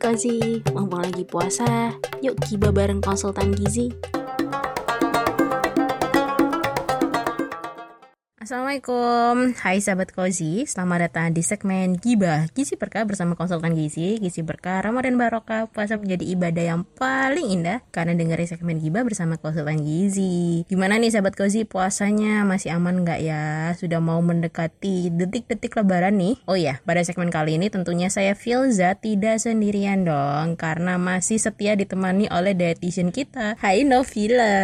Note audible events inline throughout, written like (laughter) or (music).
Kozi, mumpung lagi puasa, yuk kiba bareng konsultan gizi. Assalamualaikum, hai sahabat Kozi, selamat datang di segmen Gibah Gizi Berkah bersama konsultan gizi Gizi Berkah Ramadan Barokah. Puasa menjadi ibadah yang paling indah Karena dengerin segmen Gibah bersama konsultan gizi. Gimana nih sahabat Kozi, puasanya? Masih aman nggak ya? Sudah mau mendekati detik-detik lebaran nih? Oh ya, pada segmen kali ini tentunya saya Filza tidak sendirian dong Karena masih setia ditemani oleh dietitian kita. Hai Novila.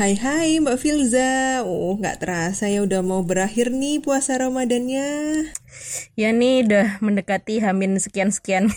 Hai hai Mbak Filza. Oh nggak terasa ya udah mau berakhir nih puasa Ramadannya. Ya nih udah mendekati hamin sekian-sekian.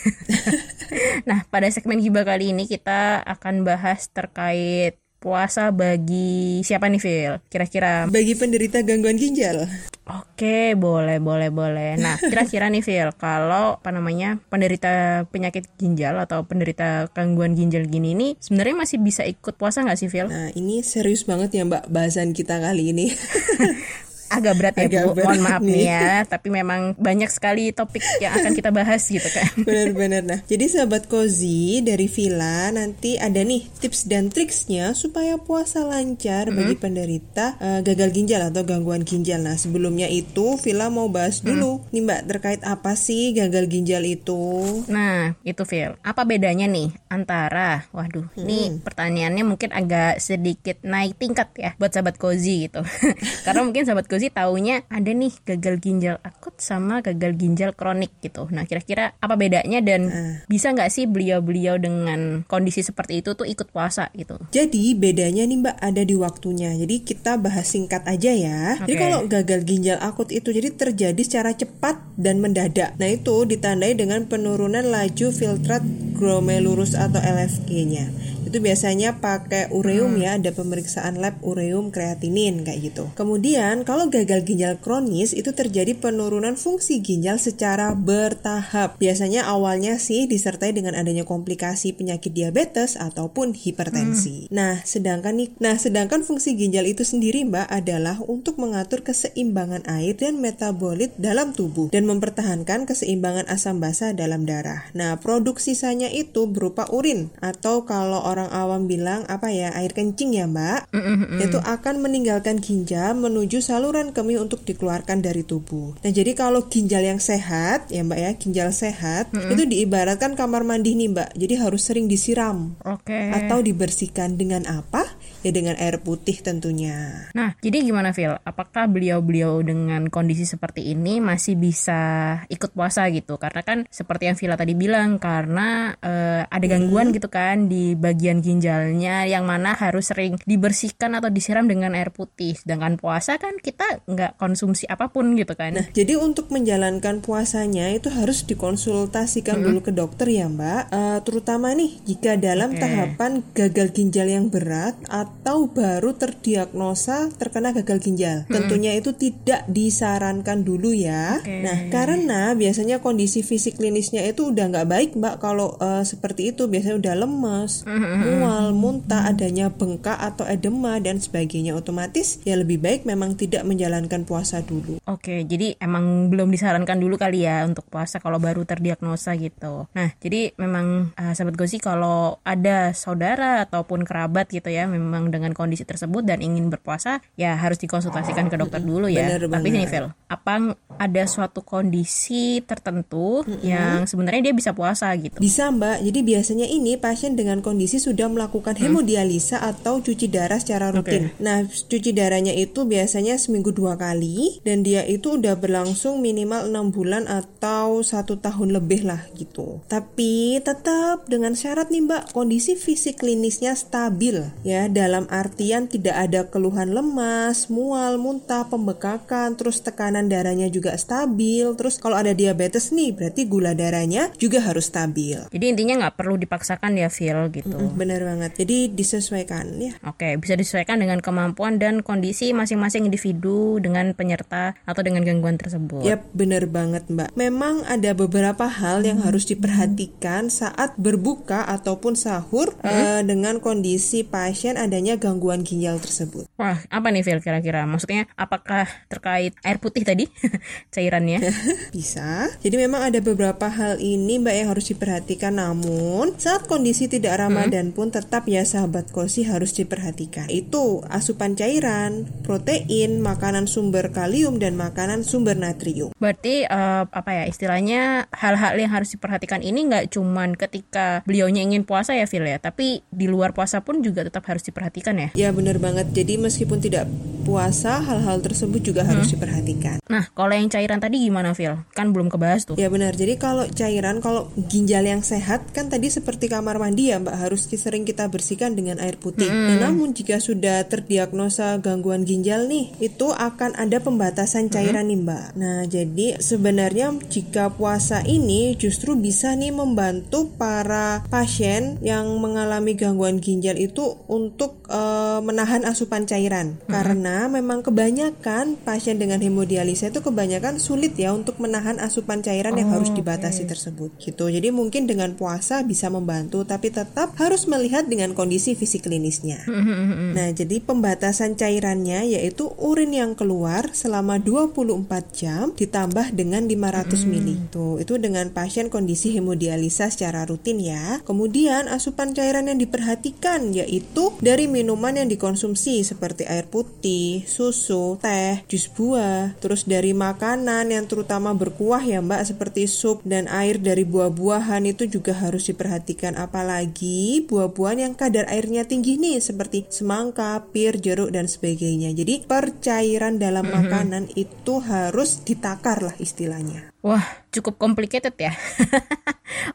(laughs) nah, pada segmen Hiba kali ini kita akan bahas terkait puasa bagi siapa nih Phil? Kira-kira bagi penderita gangguan ginjal. Oke, boleh, boleh, boleh. Nah, kira-kira nih Phil, kalau apa namanya penderita penyakit ginjal atau penderita gangguan ginjal gini ini sebenarnya masih bisa ikut puasa nggak sih Phil? Nah, ini serius banget ya Mbak bahasan kita kali ini. (laughs) agak berat ya agak Bu. Berat Mohon maaf nih ya, tapi memang banyak sekali topik yang akan kita bahas gitu kan. (laughs) Benar-benar. Nah, jadi sahabat Kozi dari Villa nanti ada nih tips dan triksnya supaya puasa lancar hmm. bagi penderita uh, gagal ginjal atau gangguan ginjal. Nah, sebelumnya itu Villa mau bahas dulu hmm. nih Mbak terkait apa sih gagal ginjal itu? Nah, itu Phil. Apa bedanya nih antara waduh, hmm. nih pertanyaannya mungkin agak sedikit naik tingkat ya buat sahabat Kozi gitu. (laughs) Karena mungkin sahabat Kozi sih taunya ada nih gagal ginjal akut sama gagal ginjal kronik gitu. Nah kira-kira apa bedanya dan uh. bisa nggak sih beliau-beliau dengan kondisi seperti itu tuh ikut puasa gitu? Jadi bedanya nih mbak ada di waktunya. Jadi kita bahas singkat aja ya. Okay. Jadi kalau gagal ginjal akut itu jadi terjadi secara cepat dan mendadak. Nah itu ditandai dengan penurunan laju filtrat glomerulus atau LFG-nya itu biasanya pakai ureum hmm. ya ada pemeriksaan lab ureum kreatinin kayak gitu kemudian kalau gagal ginjal kronis itu terjadi penurunan fungsi ginjal secara bertahap biasanya awalnya sih disertai dengan adanya komplikasi penyakit diabetes ataupun hipertensi hmm. nah sedangkan nih nah sedangkan fungsi ginjal itu sendiri mbak adalah untuk mengatur keseimbangan air dan metabolit dalam tubuh dan mempertahankan keseimbangan asam basa dalam darah nah produk sisanya itu berupa urin atau kalau orang orang awam bilang apa ya air kencing ya mbak mm-hmm. itu akan meninggalkan ginjal menuju saluran kemih untuk dikeluarkan dari tubuh nah jadi kalau ginjal yang sehat ya mbak ya ginjal sehat mm-hmm. itu diibaratkan kamar mandi nih mbak jadi harus sering disiram okay. atau dibersihkan dengan apa ya dengan air putih tentunya. Nah, jadi gimana Phil? Apakah beliau-beliau dengan kondisi seperti ini masih bisa ikut puasa gitu? Karena kan seperti yang Villa tadi bilang karena uh, ada gangguan hmm. gitu kan di bagian ginjalnya yang mana harus sering dibersihkan atau disiram dengan air putih. Sedangkan puasa kan kita nggak konsumsi apa pun gitu kan. Nah, jadi untuk menjalankan puasanya itu harus dikonsultasikan hmm. dulu ke dokter ya Mbak. Uh, terutama nih jika dalam okay. tahapan gagal ginjal yang berat atau atau baru terdiagnosa terkena gagal ginjal. Hmm. Tentunya itu tidak disarankan dulu ya. Okay. Nah, karena biasanya kondisi fisik klinisnya itu udah nggak baik mbak kalau uh, seperti itu biasanya udah lemes, hmm. mual, muntah, adanya bengkak atau edema dan sebagainya. Otomatis ya lebih baik memang tidak menjalankan puasa dulu. Oke, okay, jadi emang belum disarankan dulu kali ya untuk puasa kalau baru terdiagnosa gitu. Nah, jadi memang uh, sahabat gosi kalau ada saudara ataupun kerabat gitu ya memang memang dengan kondisi tersebut dan ingin berpuasa, ya harus dikonsultasikan ke dokter dulu ya. Bener, Tapi ini Phil, apa ada suatu kondisi tertentu mm-hmm. yang sebenarnya dia bisa puasa gitu? Bisa Mbak. Jadi biasanya ini pasien dengan kondisi sudah melakukan hemodialisa hmm. atau cuci darah secara rutin. Okay. Nah, cuci darahnya itu biasanya seminggu dua kali dan dia itu udah berlangsung minimal enam bulan atau satu tahun lebih lah gitu. Tapi tetap dengan syarat nih Mbak, kondisi fisik klinisnya stabil ya dalam dalam artian tidak ada keluhan lemas, mual, muntah, pembekakan, terus tekanan darahnya juga stabil, terus kalau ada diabetes nih berarti gula darahnya juga harus stabil. Jadi intinya nggak perlu dipaksakan ya Phil gitu. Mm -hmm, bener banget. Jadi disesuaikan ya. Oke, bisa disesuaikan dengan kemampuan dan kondisi masing-masing individu dengan penyerta atau dengan gangguan tersebut. Yap, bener banget Mbak. Memang ada beberapa hal yang harus diperhatikan saat berbuka ataupun sahur hmm? uh, dengan kondisi pasien adanya adanya gangguan ginjal tersebut. Wah, apa nih Phil kira-kira? Maksudnya apakah terkait air putih tadi? (laughs) cairannya? (laughs) Bisa. Jadi memang ada beberapa hal ini Mbak yang harus diperhatikan namun saat kondisi tidak Ramadan hmm. pun tetap ya sahabat kosi harus diperhatikan. Itu asupan cairan, protein, makanan sumber kalium dan makanan sumber natrium. Berarti uh, apa ya istilahnya hal-hal yang harus diperhatikan ini nggak cuman ketika beliaunya ingin puasa ya Phil ya, tapi di luar puasa pun juga tetap harus diperhatikan ya. Ya benar banget. Jadi meskipun tidak puasa hal-hal tersebut juga hmm. harus diperhatikan. Nah, kalau yang cairan tadi gimana, Phil? Kan belum kebahas tuh. Ya benar. Jadi kalau cairan, kalau ginjal yang sehat kan tadi seperti kamar mandi ya, Mbak, harus sering kita bersihkan dengan air putih. Hmm. Nah, namun jika sudah terdiagnosa gangguan ginjal nih, itu akan ada pembatasan cairan hmm. nih, Mbak. Nah, jadi sebenarnya jika puasa ini justru bisa nih membantu para pasien yang mengalami gangguan ginjal itu untuk uh, menahan asupan cairan. Hmm. Karena memang kebanyakan pasien dengan hemodialisa itu kebanyakan sulit ya untuk menahan asupan cairan oh, yang harus dibatasi okay. tersebut gitu. Jadi mungkin dengan puasa bisa membantu tapi tetap harus melihat dengan kondisi fisik klinisnya. Hmm, hmm, hmm, nah, jadi pembatasan cairannya yaitu urin yang keluar selama 24 jam ditambah dengan 500 ml. Tuh, itu dengan pasien kondisi hemodialisa secara rutin ya. Kemudian asupan cairan yang diperhatikan yaitu dari minuman yang dikonsumsi seperti air putih susu, teh, jus buah, terus dari makanan yang terutama berkuah ya Mbak seperti sup dan air dari buah-buahan itu juga harus diperhatikan apalagi buah-buahan yang kadar airnya tinggi nih seperti semangka, pir, jeruk dan sebagainya. Jadi percairan dalam mm-hmm. makanan itu harus ditakar lah istilahnya. Wah, cukup complicated ya. (laughs)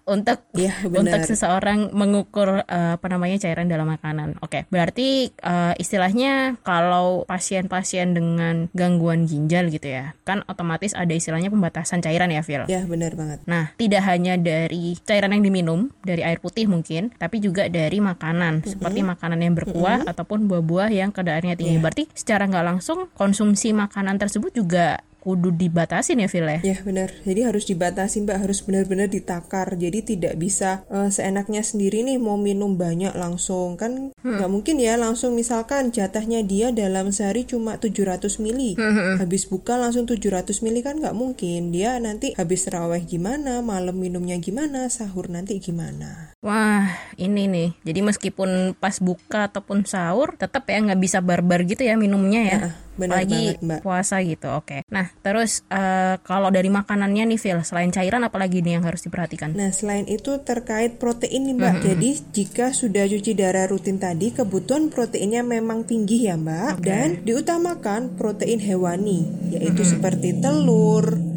untuk ya, untuk seseorang mengukur uh, apa namanya cairan dalam makanan. Oke, okay. berarti uh, istilahnya kalau pasien-pasien dengan gangguan ginjal gitu ya, kan otomatis ada istilahnya pembatasan cairan ya, Phil. Ya, benar banget. Nah, tidak hanya dari cairan yang diminum, dari air putih mungkin, tapi juga dari makanan, mm -hmm. seperti makanan yang berkuah mm -hmm. ataupun buah-buah yang kadarnya tinggi. Yeah. Berarti secara nggak langsung konsumsi makanan tersebut juga kudu dibatasin ya Phil ya? Ya benar, jadi harus dibatasi mbak, harus benar-benar ditakar. Jadi tidak bisa uh, seenaknya sendiri nih mau minum banyak langsung kan hmm. nggak hmm. mungkin ya langsung misalkan jatahnya dia dalam sehari cuma 700 mili, hmm, hmm. habis buka langsung 700 mili kan nggak mungkin. Dia nanti habis raweh gimana, malam minumnya gimana, sahur nanti gimana. Wah ini nih, jadi meskipun pas buka ataupun sahur tetap ya nggak bisa barbar gitu ya minumnya ya. Nah Benar lagi banget, Mbak. puasa gitu. Oke. Okay. Nah, terus uh, kalau dari makanannya nih, Phil, selain cairan apalagi nih yang harus diperhatikan? Nah, selain itu terkait protein nih, Mbak. Mm -hmm. Jadi, jika sudah cuci darah rutin tadi, kebutuhan proteinnya memang tinggi ya, Mbak. Okay. Dan diutamakan protein hewani, yaitu mm -hmm. seperti telur,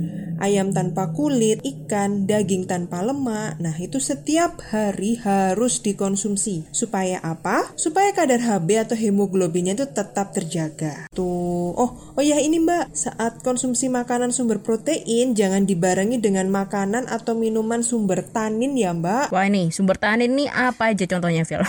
ayam tanpa kulit, ikan, daging tanpa lemak. Nah, itu setiap hari harus dikonsumsi. Supaya apa? Supaya kadar Hb atau hemoglobinnya itu tetap terjaga. Tuh. Oh, oh ya ini Mbak, saat konsumsi makanan sumber protein jangan dibarengi dengan makanan atau minuman sumber tanin ya, Mbak. Wah, ini sumber tanin ini apa aja contohnya, Phil?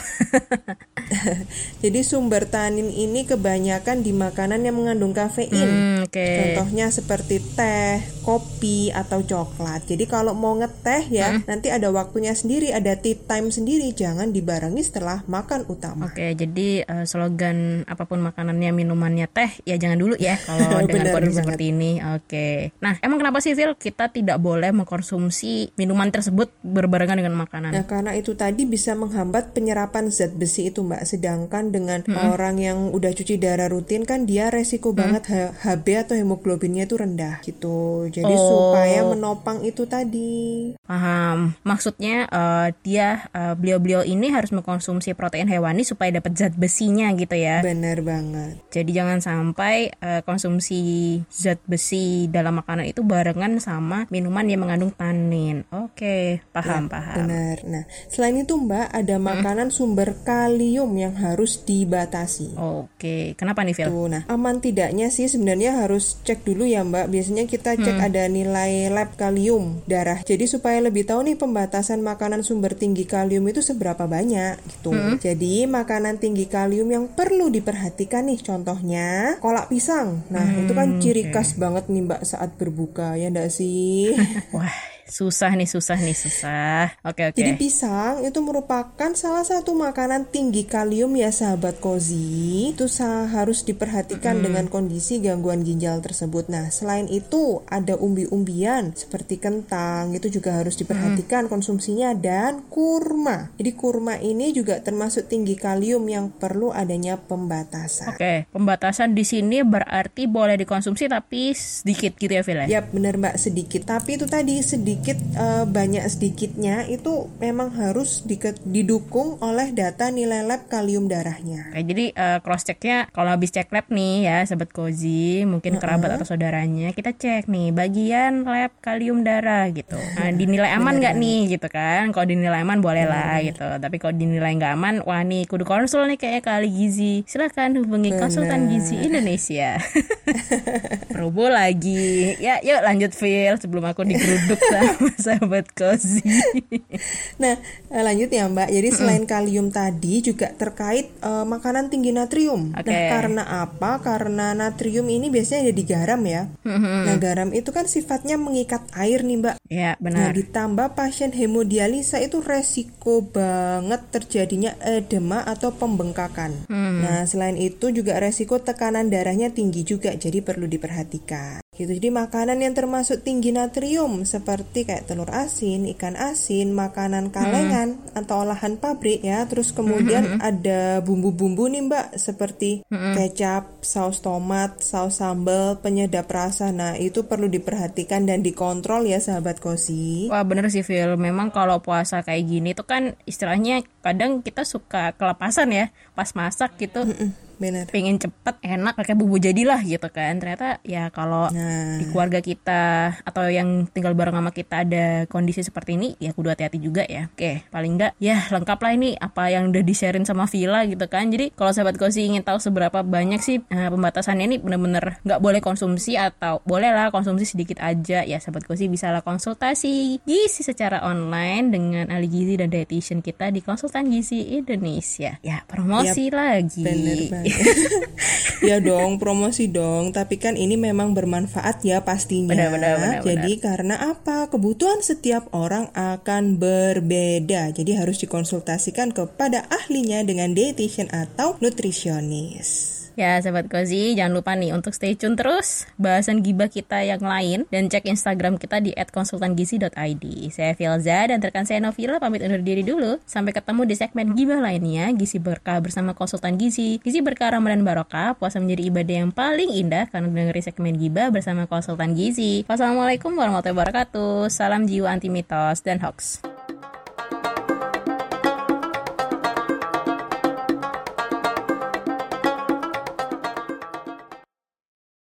(laughs) Jadi sumber tanin ini kebanyakan di makanan yang mengandung kafein. Hmm, okay. Contohnya seperti teh, kopi, atau coklat. Jadi kalau mau ngeteh ya hmm. nanti ada waktunya sendiri, ada tea time sendiri, jangan dibarengi setelah makan utama. Oke, jadi uh, slogan apa pun makanannya, minumannya teh ya jangan dulu ya (laughs) kalau dengan kondisi seperti ini. Oke. Nah, emang kenapa sih Phil kita tidak boleh mengkonsumsi minuman tersebut berbarengan dengan makanan? Nah, karena itu tadi bisa menghambat penyerapan zat besi itu, Mbak. Sedangkan dengan hmm. orang yang udah cuci darah rutin kan dia resiko hmm. banget HB atau hemoglobinnya itu rendah gitu. Jadi oh supaya menopang itu tadi. Paham. Maksudnya uh, dia uh, beliau-beliau ini harus mengkonsumsi protein hewani supaya dapat zat besinya gitu ya. Benar banget. Jadi jangan sampai uh, konsumsi zat besi dalam makanan itu barengan sama minuman yang mengandung tanin. Oke, paham, ya, paham. Benar. Nah, selain itu Mbak, ada hmm? makanan sumber kalium yang harus dibatasi. Oke, kenapa nih Phil? Tuh, nah, aman tidaknya sih sebenarnya harus cek dulu ya Mbak. Biasanya kita cek hmm. ada nilai lab kalium darah. Jadi supaya lebih tahu nih pembatasan makanan sumber tinggi kalium itu seberapa banyak gitu. Hmm. Jadi makanan tinggi kalium yang perlu diperhatikan nih contohnya kolak pisang. Nah, hmm, itu kan ciri khas banget nih Mbak saat berbuka ya enggak sih? (laughs) Wah, susah nih, susah nih, susah. Oke, oke. Jadi pisang itu merupakan salah satu makanan tinggi kalium ya sahabat Kozi. Itu harus diperhatikan hmm. dengan kondisi gangguan ginjal tersebut. Nah, selain itu ada umbi-umbian seperti kentang itu juga harus diperhatikan hmm. konsumsinya dan kurma. Jadi kurma ini juga termasuk tinggi kalium yang perlu adanya pembatasan. Oke, pembatasan di sini berarti boleh dikonsumsi tapi sedikit gitu ya, Vila? Ya, benar Mbak, sedikit. Tapi itu tadi sedikit uh, banyak sedikitnya itu memang harus didukung oleh data nilai lab kalium darahnya. Oke, jadi uh, cross checknya kalau habis cek lab nih ya, sobat Kozi, mungkin kerabat uh -uh. atau saudaranya, kita cek nih bagian lab kalium darah gitu. Nah, dinilai aman nggak nih gitu kan? Kalau dinilai aman boleh lah gitu. Tapi kalau dinilai nggak aman, wah nih kudu konsul nih kayak kali gizi. Silahkan hubungi Bener. konsultan gizi Indonesia. (laughs) Probo lagi. Ya, yuk lanjut Phil sebelum aku digeruduk sama sahabat Kozi. nah, eh, lanjut ya Mbak. Jadi selain kalium tadi juga terkait uh, makanan tinggi natrium. Okay. Nah, karena apa? Karena natrium ini biasanya ada di garam ya. Nah, garam itu kan sifatnya mengikat air nih Mbak. Ya, benar. Nah, ditambah pasien hemodialisa itu resiko banget terjadinya edema atau pembengkakan. Hmm. Nah, selain itu juga resiko tekanan darahnya tinggi juga, jadi perlu diperhatikan gitu. Jadi makanan yang termasuk tinggi natrium seperti kayak telur asin ikan asin makanan kalengan hmm. atau olahan pabrik ya. Terus kemudian hmm. ada bumbu-bumbu nih mbak seperti hmm. kecap saus tomat saus sambal penyedap rasa. Nah itu perlu diperhatikan dan dikontrol ya sahabat kosi. Wah bener sih Phil memang kalau puasa kayak gini tuh kan istilahnya kadang kita suka kelepasan ya pas masak gitu. Hmm Bener. pengen cepet enak pakai bumbu jadilah gitu kan. Ternyata ya kalau nah. di keluarga kita atau yang tinggal bareng sama kita ada kondisi seperti ini ya kudu hati-hati juga ya. Oke paling enggak ya lengkap lah ini apa yang udah di sharein sama Villa gitu kan. Jadi kalau sahabat kosi ingin tahu seberapa banyak sih uh, pembatasannya ini bener-bener nggak boleh konsumsi atau boleh lah konsumsi sedikit aja. Ya sahabat kosi bisa lah konsultasi gizi secara online dengan ahli gizi dan dietitian kita di konsultan gizi Indonesia. Ya promosi yep, lagi. bener banget (laughs) ya dong, promosi dong. Tapi kan ini memang bermanfaat ya pastinya. Benar, benar, benar, Jadi benar. karena apa? Kebutuhan setiap orang akan berbeda. Jadi harus dikonsultasikan kepada ahlinya dengan dietitian atau nutrisionis. Ya sahabat Kozi, jangan lupa nih untuk stay tune terus bahasan gibah kita yang lain dan cek Instagram kita di @konsultangizi.id. Saya Filza dan rekan saya Novila pamit undur diri dulu. Sampai ketemu di segmen gibah lainnya, Gizi Berkah bersama konsultan Gizi. Gizi Berkah Ramadan Barokah, puasa menjadi ibadah yang paling indah karena dengerin segmen gibah bersama konsultan Gizi. Wassalamualaikum warahmatullahi wabarakatuh. Salam jiwa anti mitos dan hoax.